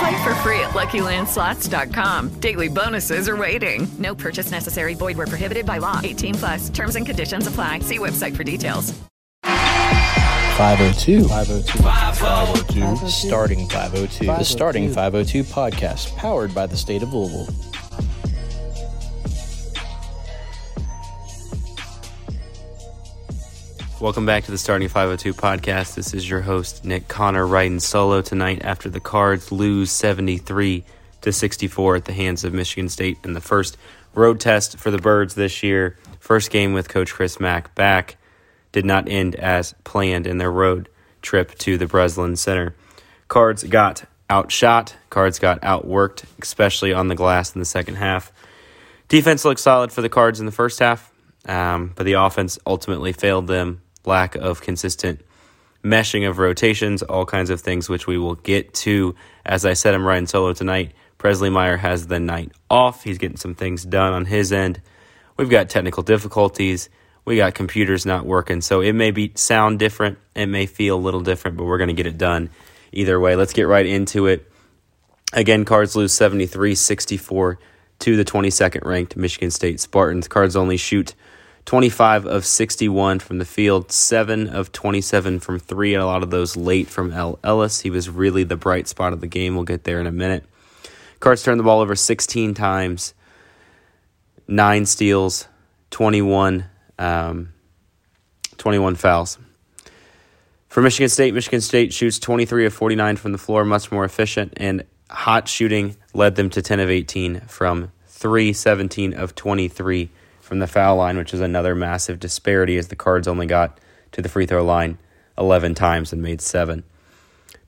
Play for free at LuckyLandSlots.com. Daily bonuses are waiting. No purchase necessary. Void where prohibited by law. 18 plus. Terms and conditions apply. See website for details. 502. 502. 502. Starting 502. The Starting 502 podcast, powered by the state of Louisville. Welcome back to the Starting 502 podcast. This is your host, Nick Connor, riding solo tonight after the Cards lose 73 to 64 at the hands of Michigan State in the first road test for the Birds this year. First game with Coach Chris Mack back did not end as planned in their road trip to the Breslin Center. Cards got outshot, Cards got outworked, especially on the glass in the second half. Defense looked solid for the Cards in the first half, um, but the offense ultimately failed them lack of consistent meshing of rotations, all kinds of things which we will get to. As I said, I'm riding solo tonight. Presley Meyer has the night off. He's getting some things done on his end. We've got technical difficulties. We got computers not working, so it may be sound different. It may feel a little different, but we're going to get it done either way. Let's get right into it. Again, Cards lose 73 64 to the 22nd ranked Michigan State Spartans. Cards only shoot 25 of 61 from the field, 7 of 27 from 3, and a lot of those late from El Ellis. He was really the bright spot of the game. We'll get there in a minute. Cards turned the ball over 16 times, 9 steals, 21, um, 21 fouls. For Michigan State, Michigan State shoots 23 of 49 from the floor, much more efficient, and hot shooting led them to 10 of 18 from 3, 17 of 23 from the foul line, which is another massive disparity as the Cards only got to the free throw line 11 times and made seven.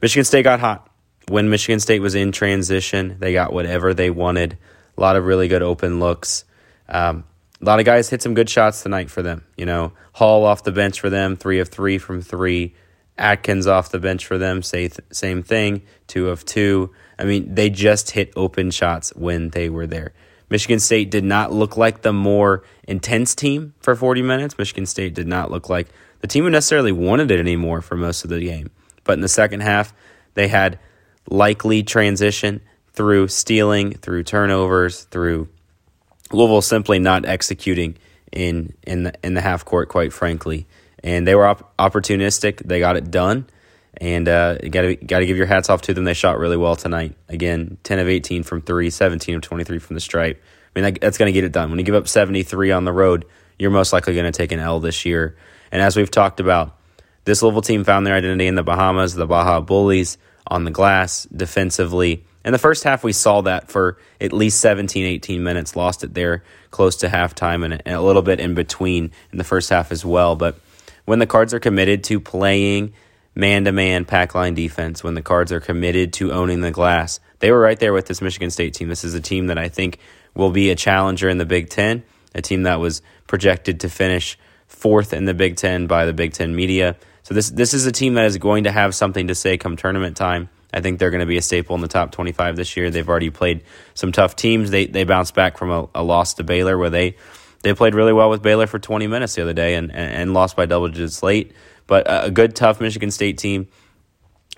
Michigan State got hot. When Michigan State was in transition, they got whatever they wanted. A lot of really good open looks. Um, a lot of guys hit some good shots tonight for them. You know, Hall off the bench for them, three of three from three. Akins off the bench for them, say same thing, two of two. I mean, they just hit open shots when they were there. Michigan State did not look like the more intense team for 40 minutes. Michigan State did not look like the team who necessarily wanted it anymore for most of the game. But in the second half, they had likely transition through stealing, through turnovers, through Louisville simply not executing in in the in the half court, quite frankly. And they were op- opportunistic. They got it done. And uh, got to got to give your hats off to them. They shot really well tonight. Again, 10 of 18 from three, 17 of 23 from the stripe. I mean, that, that's going to get it done. When you give up 73 on the road, you're most likely going to take an L this year. And as we've talked about, this Louisville team found their identity in the Bahamas, the Baja Bullies on the glass defensively. In the first half, we saw that for at least 17, 18 minutes, lost it there close to halftime and a little bit in between in the first half as well. But when the Cards are committed to playing man to man pack line defense, when the Cards are committed to owning the glass, they were right there with this Michigan State team. This is a team that I think will be a challenger in the Big Ten, a team that was projected to finish fourth in the Big Ten by the Big Ten media. So this this is a team that is going to have something to say come tournament time. I think they're going to be a staple in the top 25 this year. They've already played some tough teams. They they bounced back from a, a loss to Baylor where they they played really well with Baylor for 20 minutes the other day and, and, and lost by double digits late. But a good tough Michigan State team.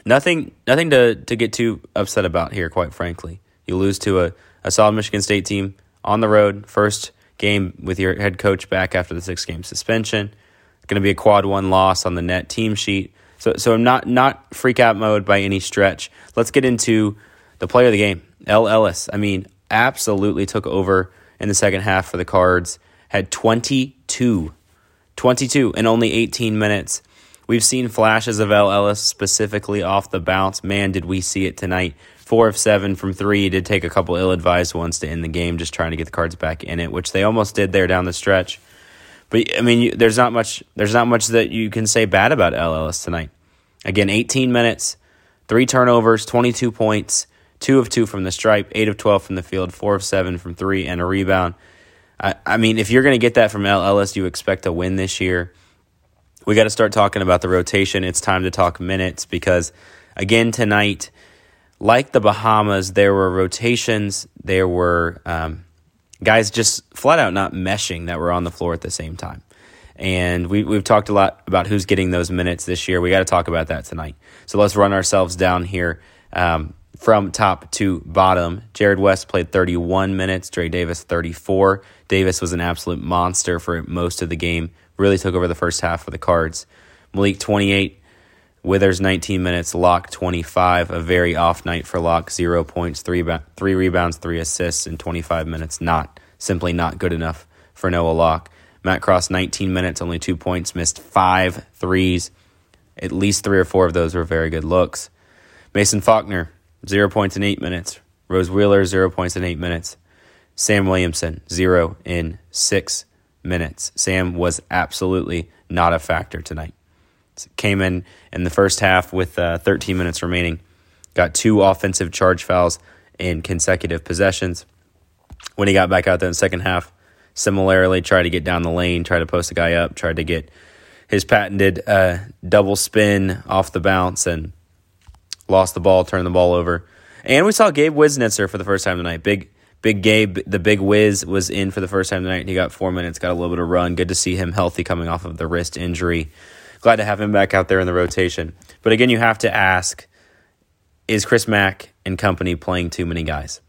Nothing nothing to, to get too upset about here, quite frankly. You lose to a, a solid Michigan State team on the road, first game with your head coach back after the six game suspension. It's going to be a quad one loss on the net team sheet. So, so not not freak out mode by any stretch. Let's get into the player of the game, El Ellis. I mean, absolutely took over in the second half for the Cards. Had 22, 22 in only 18 minutes. We've seen flashes of El Ellis specifically off the bounce. Man, did we see it tonight. Four of seven from three. He did take a couple ill advised ones to end the game, just trying to get the cards back in it, which they almost did there down the stretch. But I mean, you, there's not much. There's not much that you can say bad about El Ellis tonight. Again, 18 minutes, three turnovers, 22 points, two of two from the stripe, eight of 12 from the field, four of seven from three, and a rebound. I, I mean, if you're going to get that from El Ellis, you expect a win this year. We got to start talking about the rotation. It's time to talk minutes because, again, tonight like the Bahamas, there were rotations, there were um, guys just flat out not meshing that were on the floor at the same time. And we, we've talked a lot about who's getting those minutes this year. We got to talk about that tonight. So let's run ourselves down here um, from top to bottom. Jarrod West played 31 minutes, Dre Davis 34. Davis was an absolute monster for most of the game, really took over the first half for the Cards. Malik 28, Withers 19 minutes, Locke 25, a very off night for Locke, zero points, three, three rebounds, three assists in 25 minutes. Not simply not good enough for Noah Locke. Matt Cross 19 minutes, only two points, missed five threes. At least three or four of those were very good looks. Mason Faulkner, zero points in eight minutes. Rose Wheeler, zero points in eight minutes. Sam Williamson, zero in six minutes. Sam was absolutely not a factor tonight. Came in in the first half with uh, 13 minutes remaining. Got two offensive charge fouls in consecutive possessions. When he got back out there in the second half, similarly tried to get down the lane, tried to post a guy up, tried to get his patented uh, double spin off the bounce and lost the ball, turned the ball over. And we saw Gabe Wisnitzer for the first time tonight. Big, big Gabe, the big Wiz was in for the first time tonight. He got four minutes, got a little bit of run. Good to see him healthy coming off of the wrist injury glad to have him back out there in the rotation. But again, you have to ask is Chris Mack and company playing too many guys?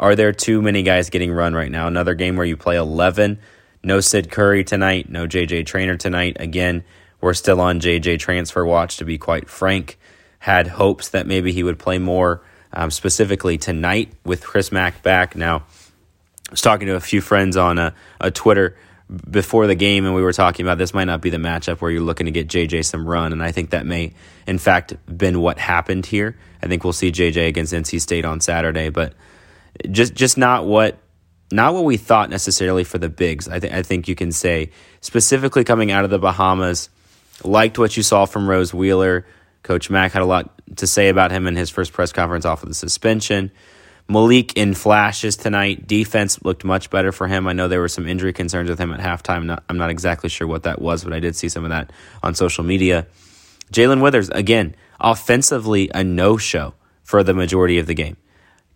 Are there too many guys getting run right now? Another game where you play 11. No Sid Curry tonight, no JJ Traynor tonight. Again, we're still on JJ transfer watch, to be quite frank. Had hopes that maybe he would play more, um, specifically tonight with Chris Mack back. Now, I was talking to a few friends on a, a Twitter before the game and we were talking about this might not be the matchup where you're looking to get JJ some run and I think that may in fact been what happened here. I think we'll see JJ against NC State on Saturday, but just just not what not what we thought necessarily for the bigs. I think I think you can say specifically coming out of the Bahamas, liked what you saw from Rose Wheeler. Coach Mack had a lot to say about him in his first press conference off of the suspension. Malik in flashes tonight. Defense looked much better for him. I know there were some injury concerns with him at halftime. Not, I'm not exactly sure what that was, but I did see some of that on social media. Jae'Lyn Withers, again, offensively, a no show for the majority of the game.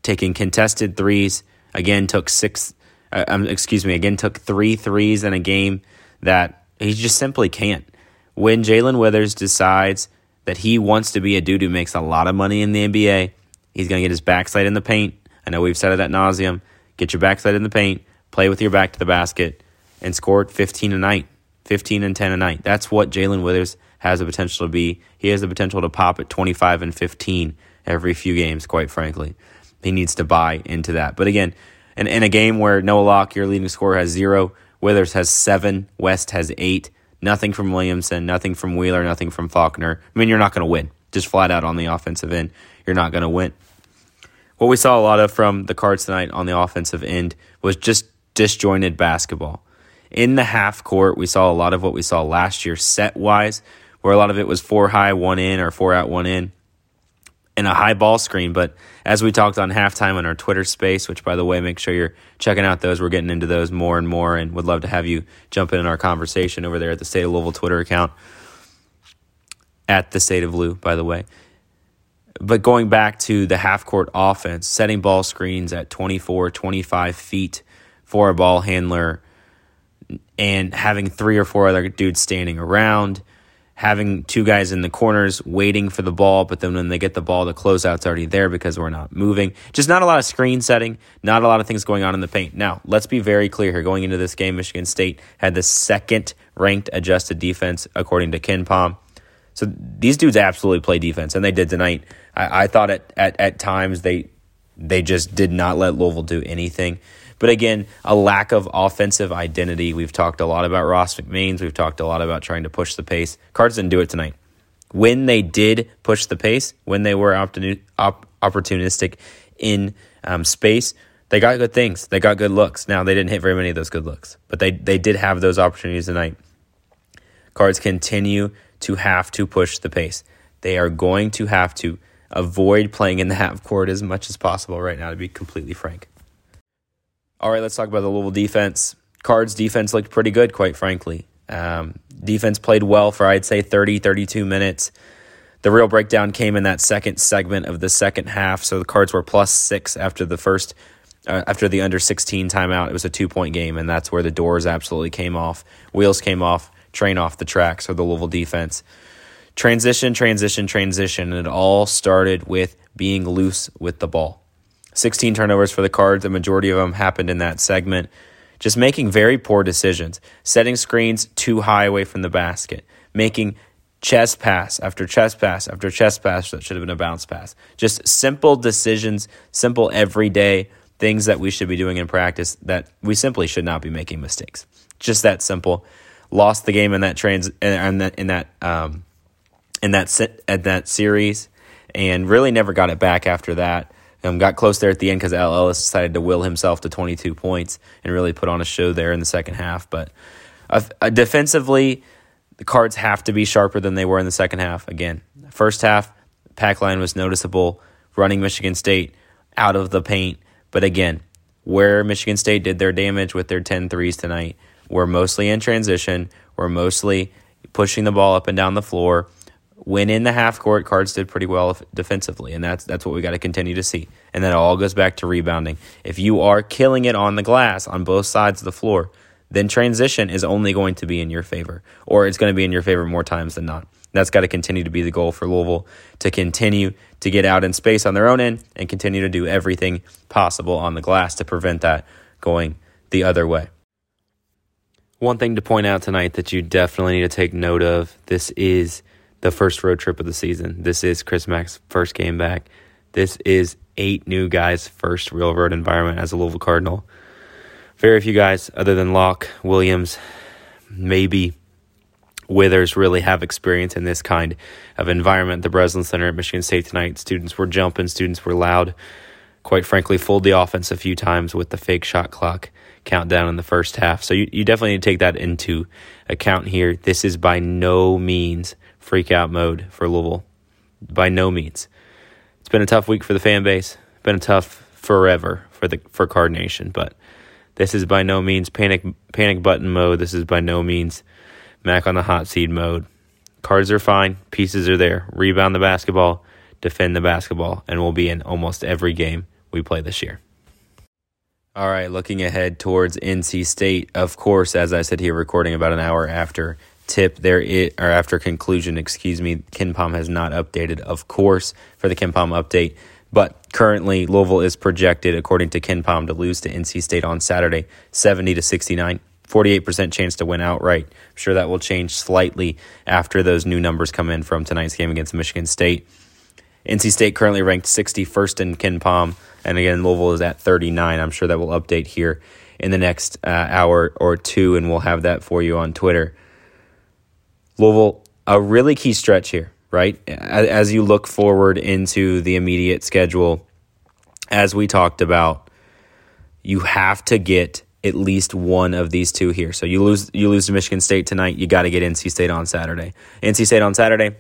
Taking contested threes, again, took six, uh, um, excuse me, again, took three threes in a game that he just simply can't. When Jae'Lyn Withers decides that he wants to be a dude who makes a lot of money in the NBA, he's going to get his backside in the paint I know we've said it at nauseum. Get your backside in the paint, play with your back to the basket, and score 15 a night, 15 and 10 a night. That's what Jae'Lyn Withers has the potential to be. He has the potential to pop at 25 and 15 every few games, quite frankly. He needs to buy into that. But again, in, in a game where Noah Locke, your leading scorer, has zero, Withers has seven, West has eight, nothing from Williamson, nothing from Wheeler, nothing from Faulkner. I mean, you're not going to win. Just flat out on the offensive end, you're not going to win. What we saw a lot of from the Cards tonight on the offensive end was just disjointed basketball. In the half court, we saw a lot of what we saw last year set wise, where a lot of it was four high, one in, or four out, one in and a high ball screen. But as we talked on halftime on our Twitter space, which by the way, make sure you're checking out those. We're getting into those more and more and would love to have you jump in, in our conversation over there at the State of Louisville Twitter account. At the State of Lou, by the way. But going back to the half court offense, setting ball screens at 24, 25 feet for a ball handler and having three or four other dudes standing around having two guys in the corners waiting for the ball, but then when they get the ball, the closeout's already there because we're not moving. Just not a lot of screen setting, not a lot of things going on in the paint. Now, let's be very clear here. Going into this game, Michigan State had the second ranked adjusted defense according to KenPom. So these dudes absolutely play defense, and they did tonight. I, I thought at, at, at times they they just did not let Louisville do anything. But again, a lack of offensive identity. We've talked a lot about Ross McMains. We've talked a lot about trying to push the pace. Cards didn't do it tonight. When they did push the pace, when they were opportunistic in um, space, they got good things. They got good looks. Now, they didn't hit very many of those good looks, but they, they did have those opportunities tonight. Cards continue to have to push the pace. They are going to have to avoid playing in the half court as much as possible right now, to be completely frank. All right, let's talk about the Louisville defense. Cards defense looked pretty good, quite frankly. Um, defense played well for, I'd say, 30, 32 minutes. The real breakdown came in that second segment of the second half. So the Cards were plus six after the first, uh, after the under 16 timeout. It was a two point game, and that's where the doors absolutely came off. Wheels came off, train off the tracks for the Louisville defense. Transition, transition, transition. And it all started with being loose with the ball. 16 turnovers for the Cards. The majority of them happened in that segment. Just making very poor decisions, setting screens too high away from the basket, making chest pass after chest pass after chest pass that should have been a bounce pass. Just simple decisions, simple everyday things that we should be doing in practice that we simply should not be making mistakes. Just that simple. Lost the game in that trans in that in that um, in that at that series, and really never got it back after that. Um, got close there at the end because El Ellis decided to will himself to 22 points and really put on a show there in the second half. But uh, uh, defensively, the cards have to be sharper than they were in the second half. Again, first half, pack line was noticeable, running Michigan State out of the paint. But again, where Michigan State did their damage with their 10 threes tonight, were mostly in transition, were mostly pushing the ball up and down the floor when in the half court, Cards did pretty well defensively, and that's that's what we got to continue to see. And that all goes back to rebounding. If you are killing it on the glass on both sides of the floor, then transition is only going to be in your favor, or it's going to be in your favor more times than not. That's got to continue to be the goal for Louisville to continue to get out in space on their own end and continue to do everything possible on the glass to prevent that going the other way. One thing to point out tonight that you definitely need to take note of this is the first road trip of the season. This is Chris Mack's first game back. This is eight new guys' first real road environment as a Louisville Cardinal. Very few guys, other than Locke, Williams, maybe Withers, really have experience in this kind of environment. The Breslin Center at Michigan State tonight, students were jumping, students were loud. Quite frankly, fooled the offense a few times with the fake shot clock countdown in the first half. So you, you definitely need to take that into account here. This is by no means freak out mode for Louisville. By no means. It's been a tough week for the fan base. Been a tough forever for the for Card Nation, but this is by no means panic panic button mode. This is by no means Mack on the hot seat mode. Cards are fine, pieces are there. Rebound the basketball, defend the basketball, and we'll be in almost every game we play this year. All right, looking ahead towards NC State. Of course, as I said here, recording about an hour after tip there it or after conclusion, excuse me, KenPom has not updated, of course, for the KenPom update. But currently, Louisville is projected, according to KenPom, to lose to NC State on Saturday, 70 to 69. 48% chance to win outright. I'm sure that will change slightly after those new numbers come in from tonight's game against Michigan State. NC State currently ranked 61st in KenPom, and again, Louisville is at 39. I'm sure that will update here in the next uh, hour or two, and we'll have that for you on Twitter. Louisville, a really key stretch here, right? As you look forward into the immediate schedule, as we talked about, you have to get at least one of these two here. So you lose you lose to Michigan State tonight, you got to get NC State on Saturday. NC State on Saturday,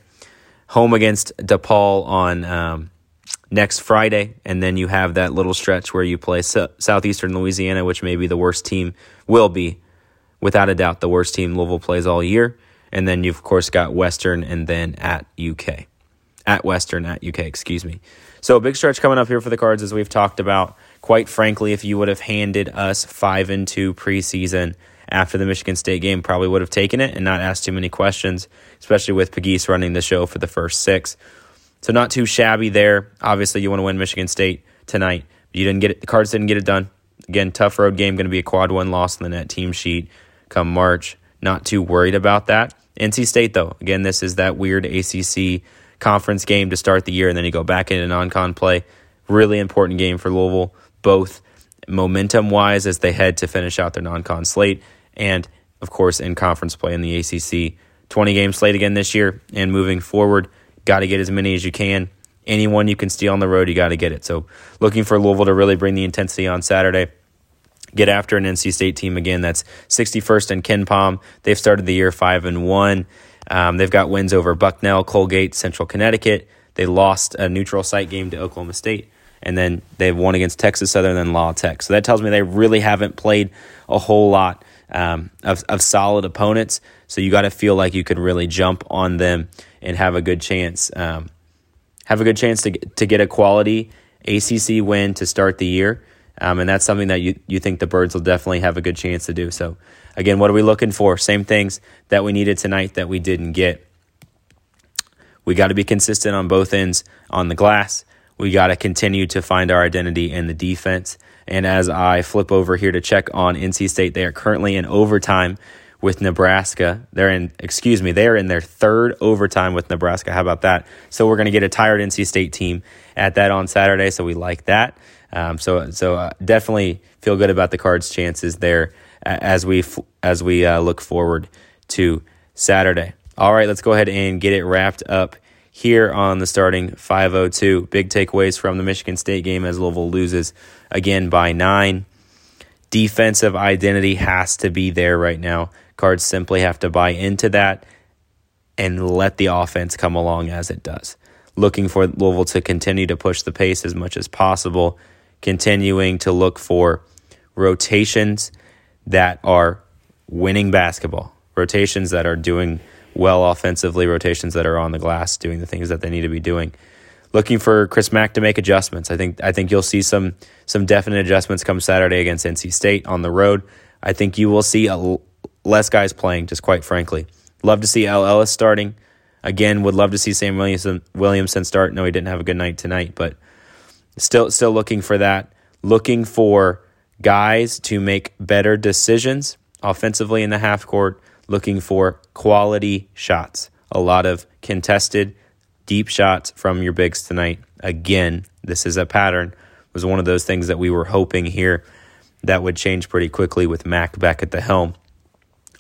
home against DePaul on um, next Friday, and then you have that little stretch where you play Southeastern Louisiana, which may be the worst team, will be without a doubt the worst team Louisville plays all year. And then you've of course got Western and then at UK. At Western, at UK, excuse me. So a big stretch coming up here for the cards as we've talked about. Quite frankly, if you would have handed us five and two preseason after the Michigan State game, probably would have taken it and not asked too many questions, especially with Pegues running the show for the first six. So not too shabby there. Obviously, you want to win Michigan State tonight. You didn't get it. The Cards didn't get it done. Again, tough road game. Going to be a quad one loss in the net team sheet come March. Not too worried about that. NC State, though, again, this is that weird ACC conference game to start the year, and then you go back into non-con play. Really important game for Louisville, both momentum wise as they head to finish out their non-con slate, and of course in conference play in the ACC. 20 game slate again this year, and moving forward, got to get as many as you can. Anyone you can steal on the road, you got to get it. So, looking for Louisville to really bring the intensity on Saturday get after an NC State team again. That's 61st in KenPom. They've started the year five and one. Um, they've got wins over Bucknell, Colgate, Central Connecticut. They lost a neutral site game to Oklahoma State, and then they've won against Texas Southern and La Tech. So that tells me they really haven't played a whole lot um, of, of solid opponents. So you got to feel like you can really jump on them and have a good chance. Um, have a good chance to to get a quality ACC win to start the year. Um, and that's something that you, you think the Birds will definitely have a good chance to do. So, again, what are we looking for? Same things that we needed tonight that we didn't get. We got to be consistent on both ends on the glass. We got to continue to find our identity in the defense. And as I flip over here to check on NC State, they are currently in overtime with Nebraska. They're in, excuse me, they are in their third overtime with Nebraska. How about that? So we're going to get a tired NC State team at that on Saturday. So we like that. Um, so so uh, definitely feel good about the Cards' chances there as we as we uh, look forward to Saturday. All right, let's go ahead and get it wrapped up here on the starting 502. Big takeaways from the Michigan State game as Louisville loses again by nine. Defensive identity has to be there right now. Cards simply have to buy into that and let the offense come along as it does. Looking for Louisville to continue to push the pace as much as possible continuing to look for rotations that are winning basketball, rotations that are doing well offensively, rotations that are on the glass doing the things that they need to be doing. Looking for Chris Mack to make adjustments. I think I think you'll see some some definite adjustments come Saturday against NC State on the road. I think you will see less guys playing, just quite frankly. Love to see El Ellis starting. Again, would love to see Sam Williamson, Williamson start. No, he didn't have a good night tonight, but Still, still looking for that. Looking for guys to make better decisions offensively in the half court. Looking for quality shots. A lot of contested, deep shots from your bigs tonight. Again, this is a pattern. It was one of those things that we were hoping here that would change pretty quickly with Mack back at the helm.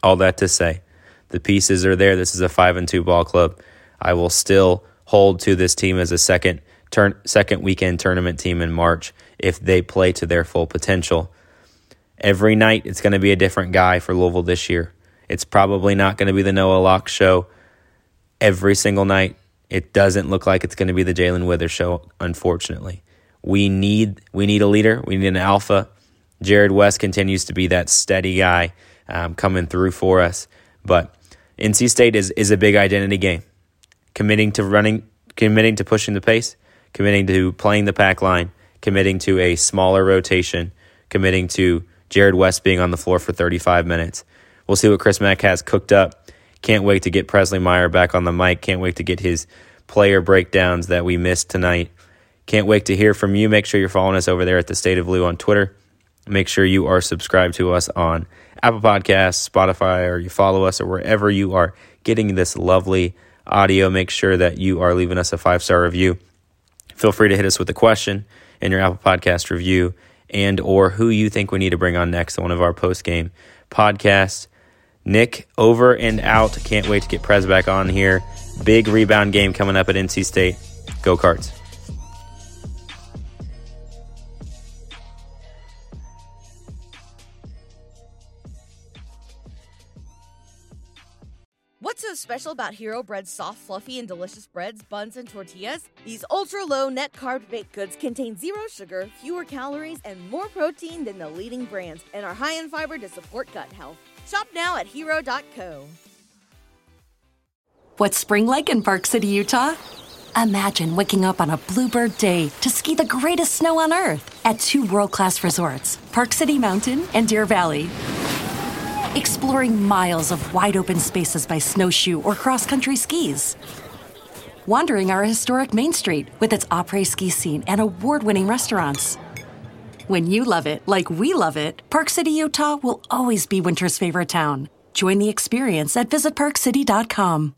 All that to say, the pieces are there. This is a five and two ball club. I will still hold to this team as a second turn, second weekend tournament team in March if they play to their full potential. Every night, it's going to be a different guy for Louisville this year. It's probably not going to be the Noah Locke show every single night. It doesn't look like it's going to be the Jae'Lyn Withers show, unfortunately. We need we need a leader. We need an alpha. Jarrod West continues to be that steady guy um, coming through for us. But NC State is is a big identity game. Committing to running, committing to pushing the pace, committing to playing the pack line, committing to a smaller rotation, committing to Jarrod West being on the floor for 35 minutes. We'll see what Chris Mack has cooked up. Can't wait to get Presley Meyer back on the mic. Can't wait to get his player breakdowns that we missed tonight. Can't wait to hear from you. Make sure you're following us over there at the State of Lou on Twitter make sure you are subscribed to us on Apple Podcasts, Spotify, or you follow us or wherever you are getting this lovely audio. Make sure that you are leaving us a five star review. Feel free to hit us with a question in your Apple Podcast review and or who you think we need to bring on next on one of our post game podcasts. Nick, over and out. Can't wait to get Prez back on here. Big rebound game coming up at NC State. Go Cards. What's so special about Hero Bread's soft, fluffy, and delicious breads, buns, and tortillas? These ultra low net carb baked goods contain zero sugar, fewer calories, and more protein than the leading brands, and are high in fiber to support gut health. Shop now at hero.co. What's spring like in Park City, Utah? Imagine waking up on a bluebird day to ski the greatest snow on earth at two world class resorts, Park City Mountain and Deer Valley. Exploring miles of wide open spaces by snowshoe or cross country skis. Wandering our historic Main Street with its après ski scene and award winning restaurants. When you love it like we love it, Park City, Utah will always be winter's favorite town. Join the experience at visitparkcity.com.